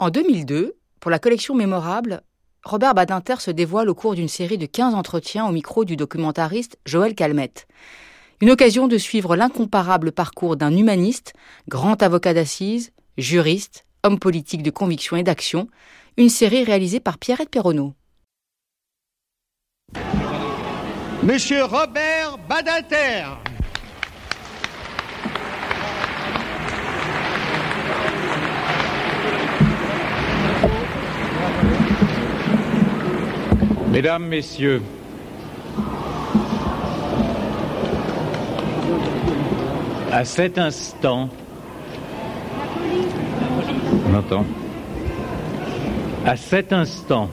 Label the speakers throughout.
Speaker 1: En 2002, pour la collection Mémorable, Robert Badinter se dévoile au cours d'une série de 15 entretiens au micro du documentariste Joël Calmette. Une occasion de suivre l'incomparable parcours d'un humaniste, grand avocat d'assises, juriste, homme politique de conviction et d'action, une série réalisée par Pierrette Perronneau.
Speaker 2: Monsieur Robert Badinter.
Speaker 3: Mesdames, Messieurs, à cet instant, on à cet instant,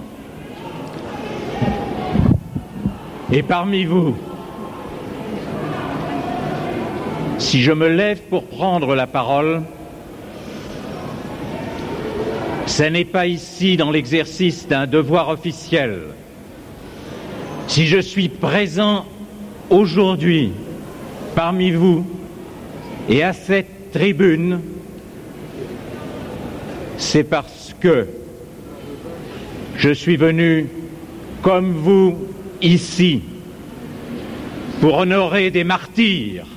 Speaker 3: et parmi vous, si je me lève pour prendre la parole, ce n'est pas ici dans l'exercice d'un devoir officiel. Si je suis présent aujourd'hui parmi vous et à cette tribune, c'est parce que je suis venu comme vous ici pour honorer des martyrs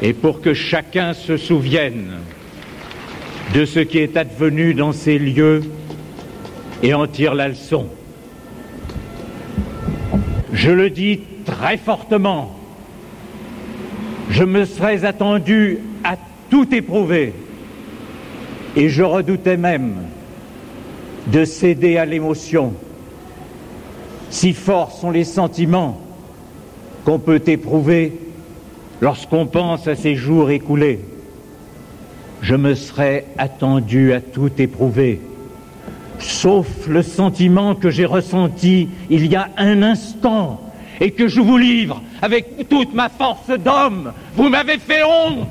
Speaker 3: et pour que chacun se souvienne de ce qui est advenu dans ces lieux et en tire la leçon. Je le dis très fortement, je me serais attendu à tout éprouver. Et je redoutais même de céder à l'émotion. Si forts sont les sentiments qu'on peut éprouver lorsqu'on pense à ces jours écoulés, je me serais attendu à tout éprouver sauf le sentiment que j'ai ressenti il y a un instant et que je vous livre avec toute ma force d'homme. Vous m'avez fait honte.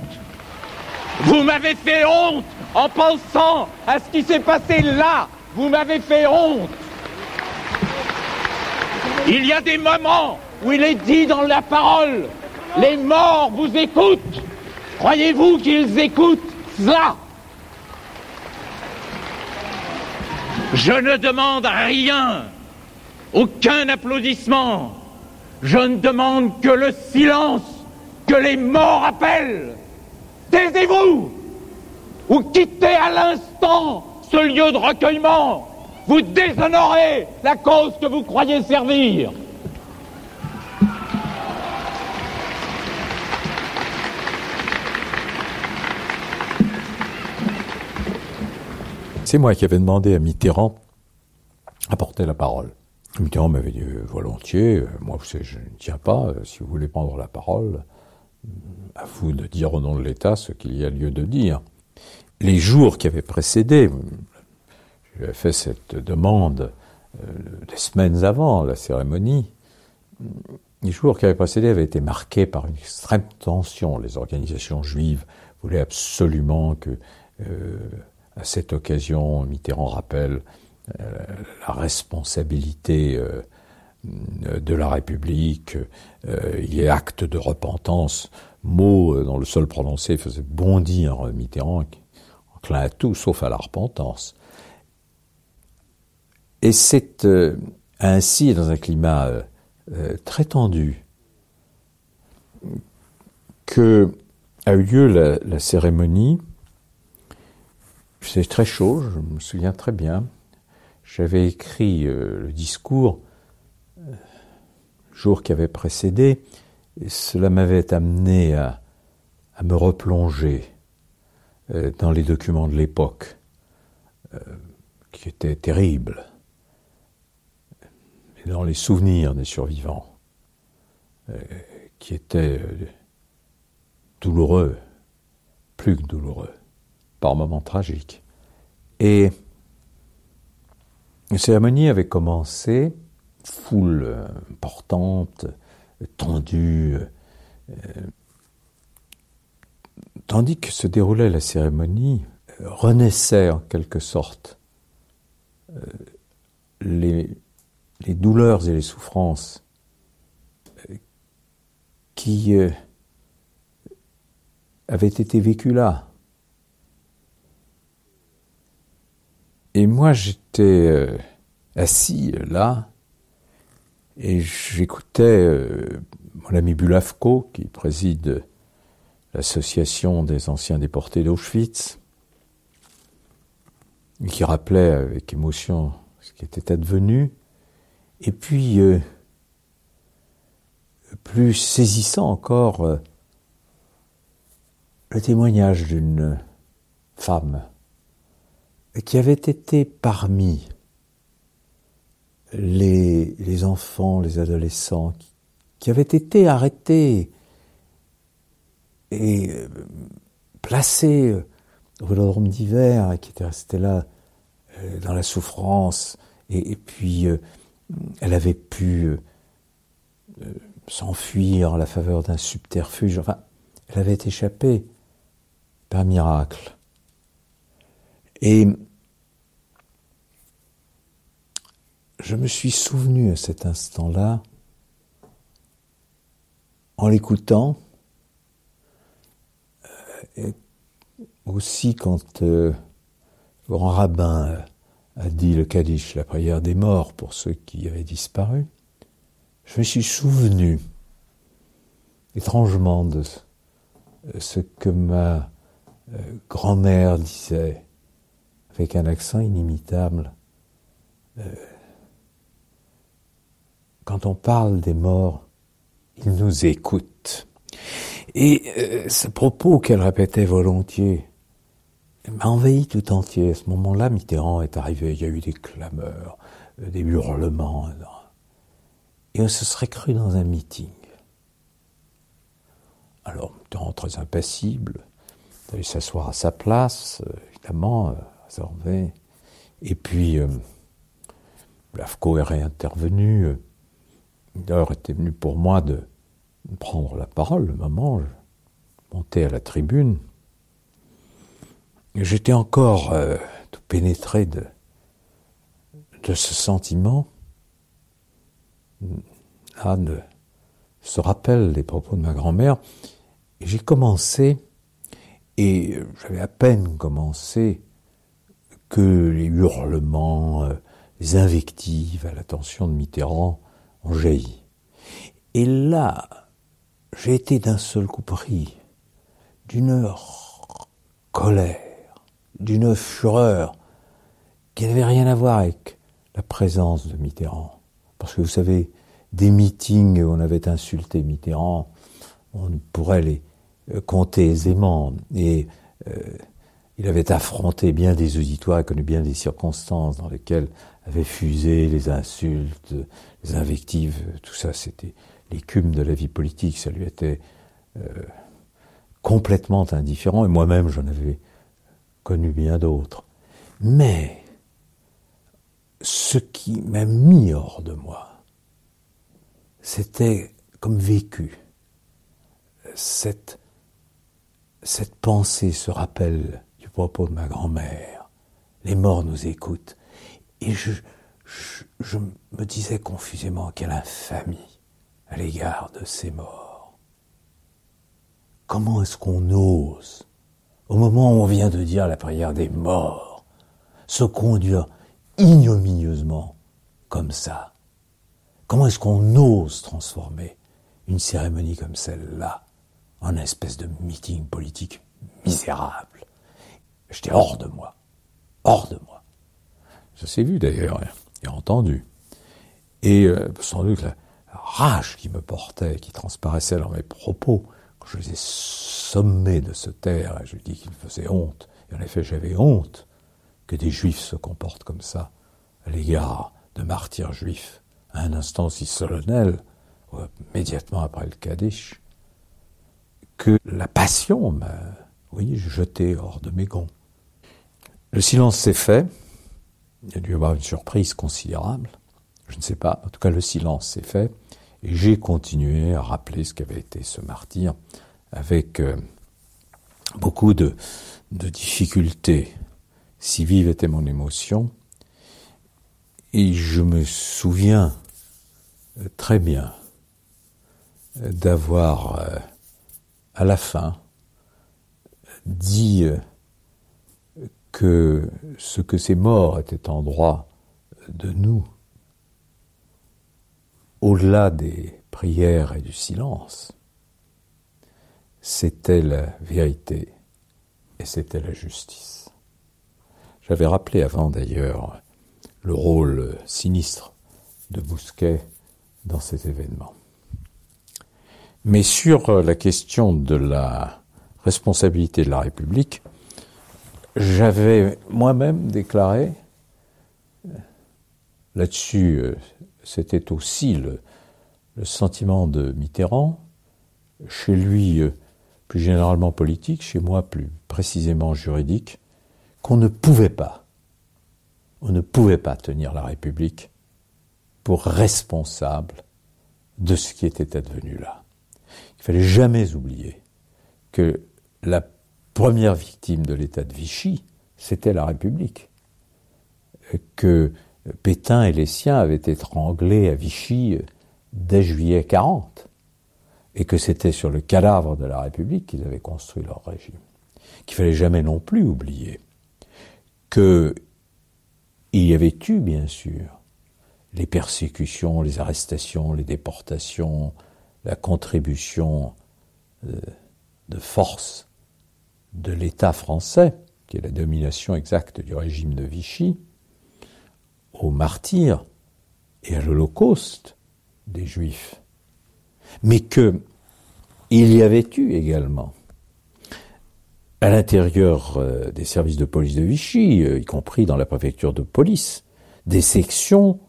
Speaker 3: Vous m'avez fait honte en pensant à ce qui s'est passé là. Vous m'avez fait honte. Il y a des moments où il est dit dans la parole, les morts vous écoutent. Croyez-vous qu'ils écoutent cela? Je ne demande rien, aucun applaudissement. Je ne demande que le silence que les morts appellent. Taisez-vous ou quittez à l'instant ce lieu de recueillement. Vous déshonorez la cause que vous croyez servir.
Speaker 4: C'est moi qui avais demandé à Mitterrand à porter la parole. Mitterrand m'avait dit euh, volontiers, euh, moi vous savez, je ne tiens pas, euh, si vous voulez prendre la parole, à vous de dire au nom de l'État ce qu'il y a lieu de dire. Les jours qui avaient précédé, j'avais fait cette demande des semaines avant la cérémonie, les jours qui avaient précédé avaient été marqués par une extrême tension. Les organisations juives voulaient absolument que à cette occasion, Mitterrand rappelle euh, la responsabilité euh, de la République, euh, il a acte de repentance, mot dont le seul prononcé faisait bondir Mitterrand, enclin à tout sauf à la repentance. Et c'est ainsi, dans un climat très tendu, que a eu lieu la cérémonie c'est très chaud, je me souviens très bien. J'avais écrit euh, le discours le euh, jour qui avait précédé, et cela m'avait amené à, me replonger euh, dans les documents de l'époque, qui étaient terribles, et dans les souvenirs des survivants, qui étaient douloureux, plus que douloureux par moments tragiques. Et la cérémonie avait commencé, foule importante, tendue, euh, tandis que se déroulait la cérémonie, renaissaient en quelque sorte euh, les, douleurs et les souffrances euh, qui avaient été vécues là Et moi, j'étais assis là, et j'écoutais mon ami Bulavko, qui préside l'association des anciens déportés d'Auschwitz, qui rappelait avec émotion ce qui était advenu, et puis euh, plus saisissant encore euh, le témoignage d'une femme qui avait été parmi les, enfants, les adolescents, qui, qui avaient été arrêtés et euh, placés au vélodrome d'hiver, qui étaient restés là dans la souffrance, et, puis elle avait pu s'enfuir à la faveur d'un subterfuge. Enfin, elle avait échappé par miracle. Et je me suis souvenu à cet instant-là, en l'écoutant, euh, aussi quand euh, le grand rabbin a dit le Kaddish, la prière des morts pour ceux qui avaient disparu, je me suis souvenu étrangement de ce que ma euh, grand-mère disait avec un accent inimitable. Euh, quand on parle des morts, ils nous écoutent. Et euh, ce propos qu'elle répétait volontiers m'a envahi tout entier. À ce moment-là, Mitterrand est arrivé, il y a eu des clameurs, des hurlements. Et on se serait cru dans un meeting. Alors, Mitterrand, très impassible, d'aller s'asseoir à sa place, euh, évidemment, euh, Et puis, euh, est réintervenu. Euh, L'heure était venue pour moi de prendre la parole, le moment, je montais à la tribune. J'étais encore tout pénétré de, ce sentiment là, de se rappelle les propos de ma grand-mère. J'ai commencé, et j'avais à peine commencé, que les hurlements, euh, les invectives à l'attention de Mitterrand ont jailli. Et là, j'ai été d'un seul coup pris d'une colère, d'une fureur qui n'avait rien à voir avec la présence de Mitterrand. Parce que vous savez, des meetings où on avait insulté Mitterrand, on pourrait les euh, compter aisément. Et euh, il avait affronté bien des auditoires connu bien des circonstances dans lesquelles avaient fusé les insultes, les invectives, tout ça, c'était l'écume de la vie politique, ça lui était euh, complètement indifférent, et moi-même j'en avais connu bien d'autres. Mais ce qui m'a mis hors de moi, c'était comme vécu. Cette, cette pensée, ce rappel du propos de ma grand-mère. Les morts nous écoutent. Et je, me disais confusément quelle infamie à l'égard de ces morts. Comment est-ce qu'on ose, au moment où on vient de dire la prière des morts, se conduire ignominieusement comme ça? Comment est-ce qu'on ose transformer une cérémonie comme celle-là en espèce de meeting politique misérable? J'étais hors de moi. Hors de moi. Ça s'est vu d'ailleurs et entendu. Et euh, sans doute la rage qui me portait, qui transparaissait dans mes propos, quand je les ai sommés de se taire, et je dis qu'ils faisaient honte, et en effet j'avais honte que des juifs se comportent comme ça à l'égard de martyrs juifs à un instant si solennel, immédiatement après le Kaddish, que la passion m'a, oui, jeté hors de mes gonds. Le silence s'est fait. Il y a dû y avoir une surprise considérable. Je ne sais pas. En tout cas, le silence s'est fait. Et j'ai continué à rappeler ce qu'avait été ce martyr avec euh, beaucoup de, difficultés. Si vive était mon émotion. Et je me souviens très bien d'avoir euh, à la fin dit euh, que ce que ces morts étaient en droit de nous, au-delà des prières et du silence, c'était la vérité et c'était la justice. J'avais rappelé avant d'ailleurs le rôle sinistre de Bousquet dans ces événements. Mais sur la question de la responsabilité de la République, j'avais moi-même déclaré, là-dessus c'était aussi le, sentiment de Mitterrand, chez lui plus généralement politique, chez moi plus précisément juridique, qu'on ne pouvait pas, on ne pouvait pas tenir la République pour responsable de ce qui était advenu là. Il fallait jamais oublier que la première victime de l'état de Vichy, c'était la République. Que Pétain et les siens avaient étranglé à Vichy dès juillet 40, et que c'était sur le cadavre de la République qu'ils avaient construit leur régime. Qu'il fallait jamais non plus oublier qu'il y avait eu, bien sûr, les persécutions, les arrestations, les déportations, la contribution euh, de force de l'État français, qui est la domination exacte du régime de Vichy, aux martyrs et à l'Holocauste des Juifs, mais que il y avait eu également à l'intérieur euh, des services de police de Vichy, euh, y compris dans la préfecture de police, des sections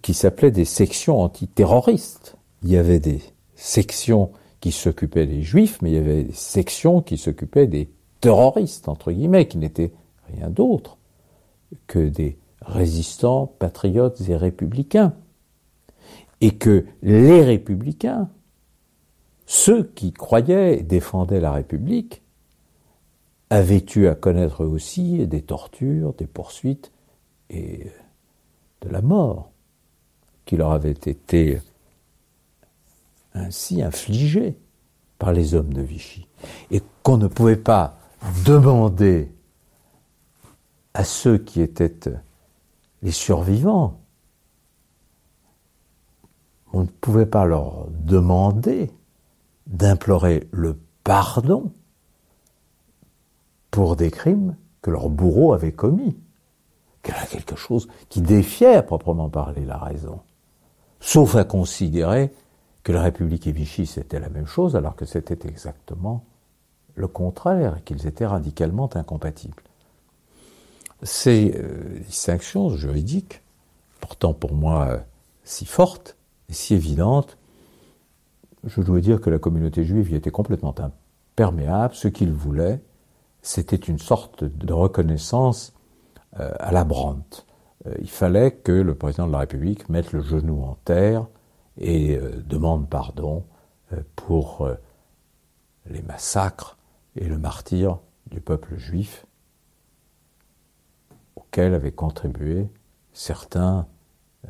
Speaker 4: qui s'appelaient des sections antiterroristes. Il y avait des sections qui s'occupaient des juifs, mais il y avait des sections qui s'occupaient des terroristes, entre guillemets, qui n'étaient rien d'autre que des résistants, patriotes et républicains. Et que les républicains, ceux qui croyaient et défendaient la République, avaient eu à connaître aussi des tortures, des poursuites et de la mort qui leur avait été ainsi infligée par les hommes de Vichy. Et qu'on ne pouvait pas demander à ceux qui étaient les survivants, on ne pouvait pas leur demander d'implorer le pardon pour des crimes que leur bourreau avait commis. Quelque chose qui défiait à proprement parler la raison. Sauf à considérer que la République et Vichy c'était la même chose alors que c'était exactement le contraire, qu'ils étaient radicalement incompatibles. Ces euh, distinctions juridiques, pourtant pour moi euh, si fortes et si évidentes, je dois dire que la communauté juive y était complètement imperméable. Ce qu'ils voulaient, c'était une sorte de reconnaissance euh, à la Brandt. il fallait que le président de la République mette le genou en terre et demande pardon pour les massacres et le martyr du peuple juif auquel avaient contribué certains euh,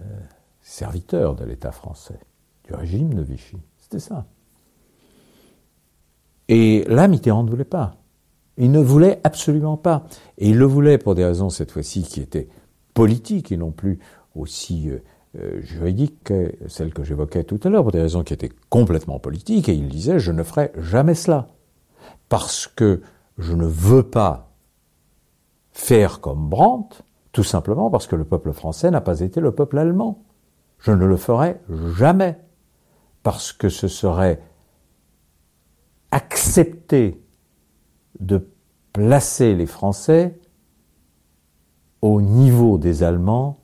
Speaker 4: serviteurs de l'État français, du régime de Vichy. C'était ça. Et là, Mitterrand ne voulait pas. Il ne voulait absolument pas. Et il le voulait pour des raisons, cette fois-ci, qui étaient politiques et non plus aussi euh, euh, juridiques que celles que j'évoquais tout à l'heure, pour des raisons qui étaient complètement politiques. Et il disait, je ne ferai jamais cela parce que je ne veux pas faire comme Brandt, tout simplement parce que le peuple français n'a pas été le peuple allemand. Je ne le ferai jamais, parce que ce serait accepter de placer les Français au niveau des Allemands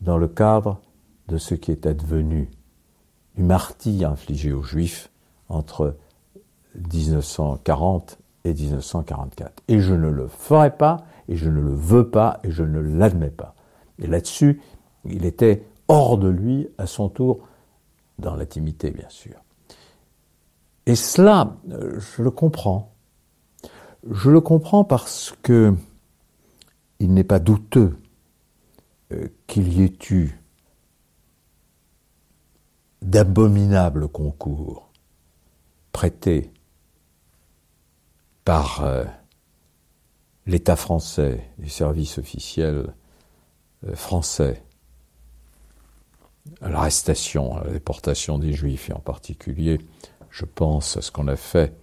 Speaker 4: dans le cadre de ce qui est advenu du martyr infligé aux Juifs entre 1940 et 1944. Et je ne le ferai pas, et je ne le veux pas, et je ne l'admets pas. Et là-dessus, il était hors de lui, à son tour, dans l'intimité, bien sûr. Et cela, euh, je le comprends. Je le comprends parce que il n'est pas douteux euh, qu'il y ait eu d'abominables concours prêtés par euh, l'État français, les services officiels euh, français. À l'arrestation, à la déportation des Juifs, et en particulier, je pense à ce qu'on a fait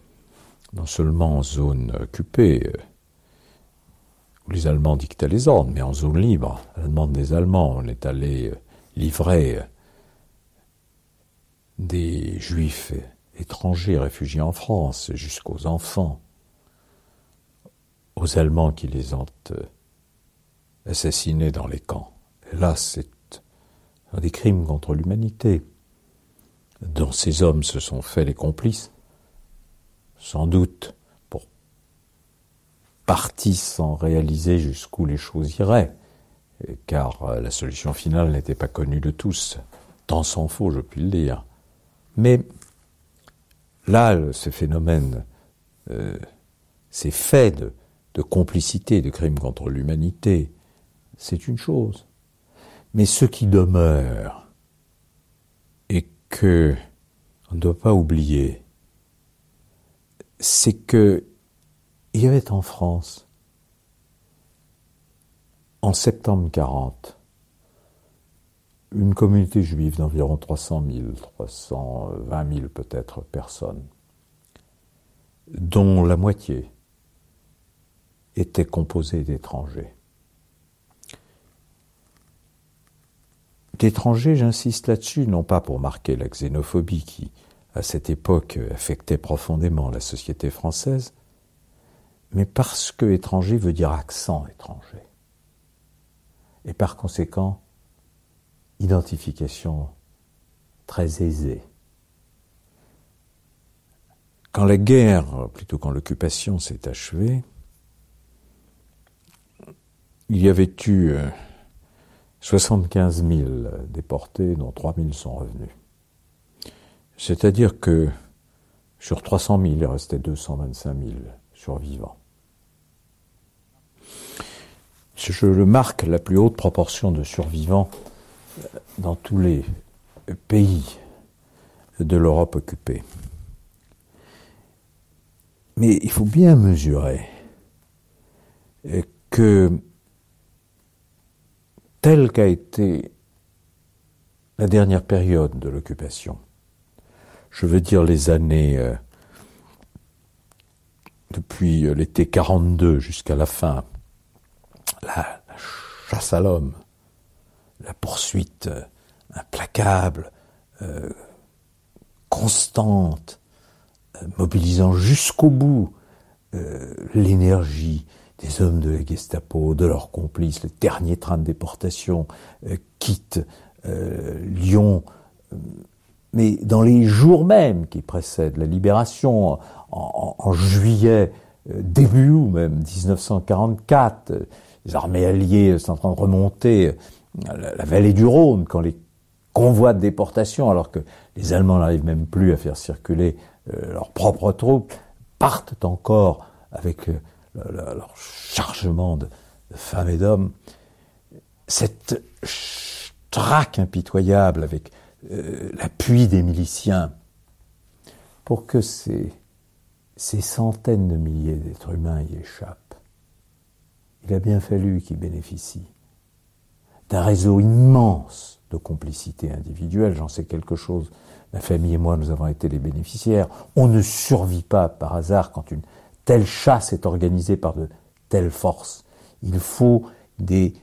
Speaker 4: non seulement en zone occupée, euh, où les Allemands dictaient les ordres, mais en zone libre, à la demande des Allemands, on est allé livrer des Juifs étrangers réfugiés en France jusqu'aux enfants, aux Allemands qui les ont assassinés dans les camps. Et là, c'est des crimes contre l'humanité, dont ces hommes se sont faits les complices, sans doute pour partie sans réaliser jusqu'où les choses iraient, car euh, la solution finale n'était pas connue de tous, tant s'en faut, je puis le dire. Mais là, ce phénomène, euh, ces faits de, complicité, de crimes contre l'humanité, c'est une chose. Mais ce qui demeure, et que on ne doit pas oublier, c'est que il y avait en France, en septembre 40, une communauté juive d'environ 300 000, 320 000 peut-être personnes, dont la moitié était composée d'étrangers. d'étrangers, j'insiste là-dessus, non pas pour marquer la xénophobie qui, à cette époque, affectait profondément la société française, mais parce que étranger veut dire accent étranger. Et par conséquent, identification très aisée. Quand la guerre, plutôt quand l'occupation s'est achevée, il y avait eu euh, 75 000 déportés, dont 3 000 sont revenus. C'est-à-dire que sur 300 000, il restait 225 000 survivants. Je le marque, la plus haute proportion de survivants dans tous les pays de l'Europe occupée. Mais il faut bien mesurer que telle qu'a été la dernière période de l'occupation, je veux dire les années euh, depuis euh, l'été 42 jusqu'à la fin, la, chasse à l'homme, la poursuite euh, implacable, constante, mobilisant jusqu'au bout l'énergie, des hommes de la Gestapo, de leurs complices, le dernier train de déportation euh, quitte euh, Lyon. Mais dans les jours même qui précèdent la libération, en, juillet, euh, début août même, 1944, les armées alliées sont en train de remonter la, vallée du Rhône quand les convois de déportation, alors que les Allemands n'arrivent même plus à faire circuler leurs propres troupes, partent encore avec leur chargement de, femmes et d'hommes, cette traque impitoyable avec euh, l'appui des miliciens, pour que ces centaines de milliers d'êtres humains y échappent, il a bien fallu qu'ils bénéficient d'un réseau immense de complicité individuelle. J'en sais quelque chose. Ma famille et moi, nous avons été les bénéficiaires. On ne survit pas par hasard quand une telle chasse est organisée par de telles forces. Il faut des,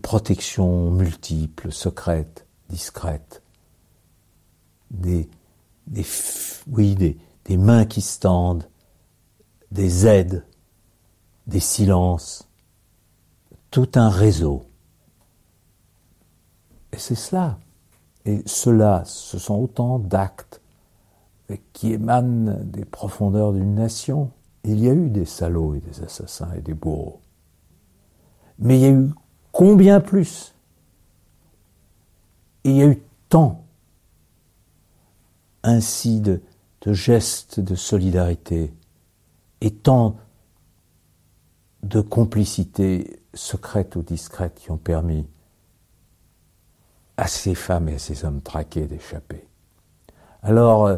Speaker 4: protections multiples, secrètes, discrètes, des, oui, des mains qui se tendent, des aides, des silences, tout un réseau. Et c'est cela. Et cela, ce sont autant d'actes qui émanent des profondeurs d'une nation. Il y a eu des salauds et des assassins et des bourreaux. Mais il y a eu combien plus? Il y a eu tant ainsi de, gestes de solidarité et tant de complicité secrète ou discrète qui ont permis à ces femmes et à ces hommes traqués d'échapper. Alors, euh,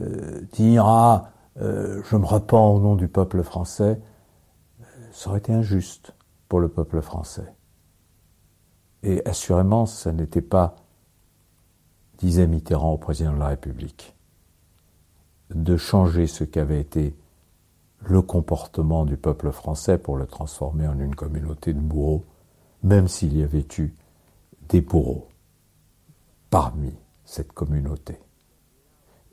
Speaker 4: euh dire, ah, euh, je me repens au nom du peuple français. ça aurait été injuste pour le peuple français. Et assurément, ça n'était pas, disait Mitterrand au président de la République, de changer ce qu'avait été le comportement du peuple français pour le transformer en une communauté de bourreaux, même s'il y avait eu des bourreaux parmi cette communauté.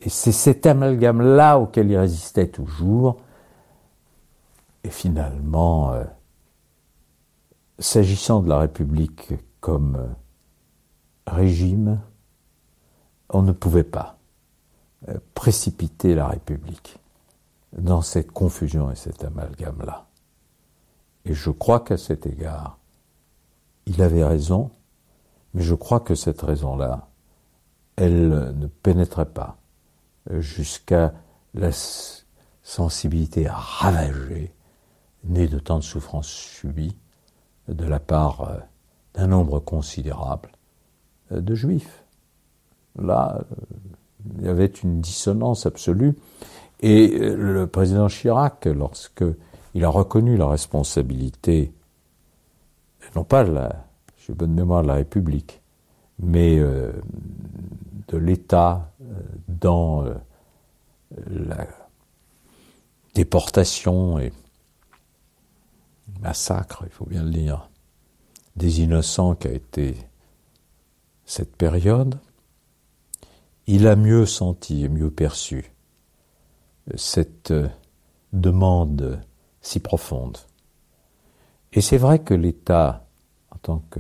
Speaker 4: Et c'est cet amalgame-là auquel il résistait toujours. Et finalement, euh, s'agissant de la République comme euh, régime, on ne pouvait pas euh, précipiter la République dans cette confusion et cet amalgame-là. Et je crois qu'à cet égard, il avait raison, mais je crois que cette raison-là, elle ne pénétrait pas jusqu'à la sensibilité ravagée, née de tant de souffrances subies de la part euh, d'un nombre considérable euh, de juifs. Là, euh, il y avait une dissonance absolue. Et le président Chirac, lorsque il a reconnu la responsabilité, non pas la, j'ai bonne mémoire de la République, mais de l'État dans euh, la déportation et massacre, il faut bien le dire, des innocents qui a été cette période, il a mieux senti et mieux perçu cette euh, demande si profonde. Et c'est vrai que l'État, en tant que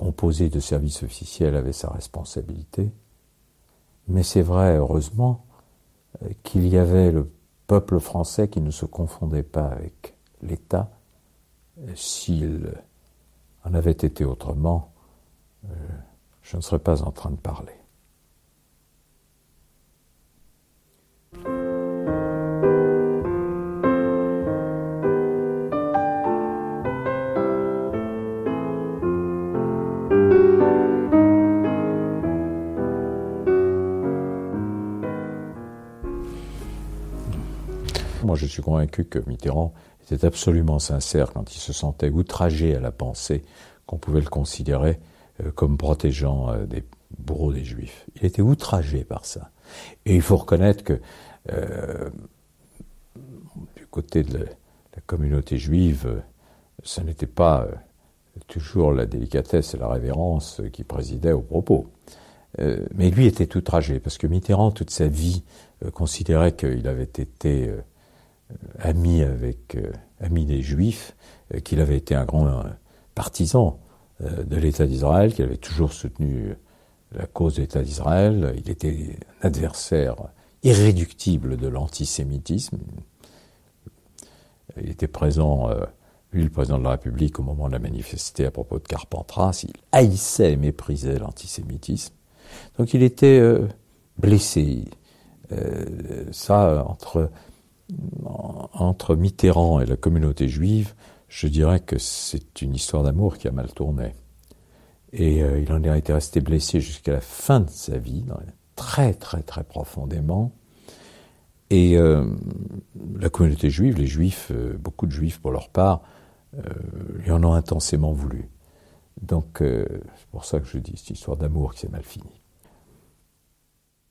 Speaker 4: composé de services officiels, avait sa responsabilité, mais c'est vrai, heureusement, euh, qu'il y avait le peuple français qui ne se confondait pas avec l'État. S'il en avait été autrement, euh, je ne serais pas en train de parler. Moi, je suis convaincu que Mitterrand était absolument sincère quand il se sentait outragé à la pensée qu'on pouvait le considérer euh, comme protégeant euh, des bourreaux des Juifs. Il était outragé par ça. Et il faut reconnaître que euh, du côté de la communauté juive, ce n'était pas toujours la délicatesse et la révérence qui présidaient aux propos. mais lui était outragé, parce que Mitterrand, toute sa vie, considérait qu'il avait été ami avec euh, ami des Juifs, euh, qu'il avait été un grand partisan de l'État d'Israël, qu'il avait toujours soutenu la cause de l'État d'Israël. Il était un adversaire irréductible de l'antisémitisme. Il était présent, lui, le président de la République, au moment de la manifestation à propos de Carpentras. Il haïssait et méprisait l'antisémitisme. Donc il était blessé. ça, entre entre Mitterrand et la communauté juive, je dirais que c'est une histoire d'amour qui a mal tourné. Et euh, il en est été resté blessé jusqu'à la fin de sa vie, très très très profondément. Et euh, la communauté juive, les juifs, euh, beaucoup de juifs pour leur part, lui en ont intensément voulu. Donc c'est pour ça que je dis cette histoire d'amour qui s'est mal finie.